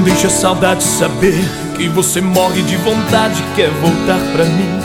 deixa a saudade saber que você morre de vontade, quer voltar pra mim.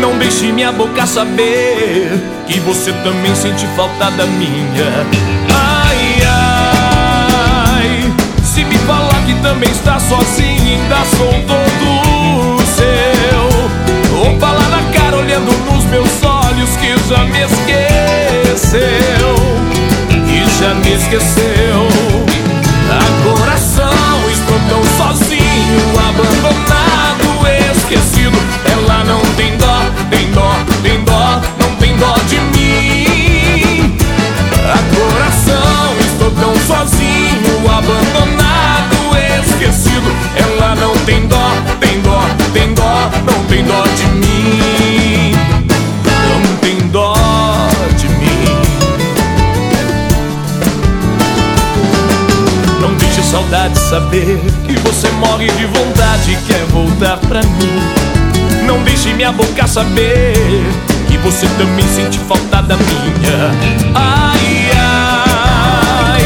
Não deixe minha boca saber que você também sente falta da minha. Ai, ai, se me falar que também está sozinho, ainda sou todo seu. Ou falar na cara olhando nos meus olhos que já me esqueceu. E já me esqueceu. Saudade saber que você morre de vontade e quer voltar pra mim. Não deixe minha boca saber que você também sente falta da minha. Ai, ai,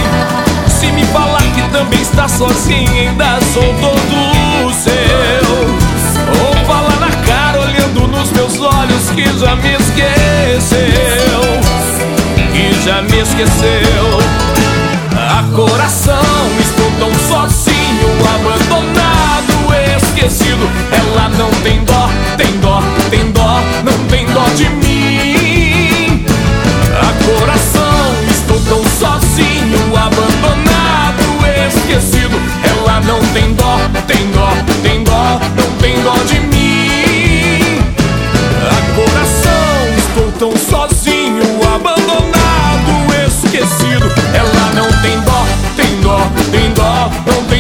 se me falar que também está sozinho, ainda sou todo seu. Ou falar na cara olhando nos meus olhos que já me esqueceu. Que já me esqueceu. A coração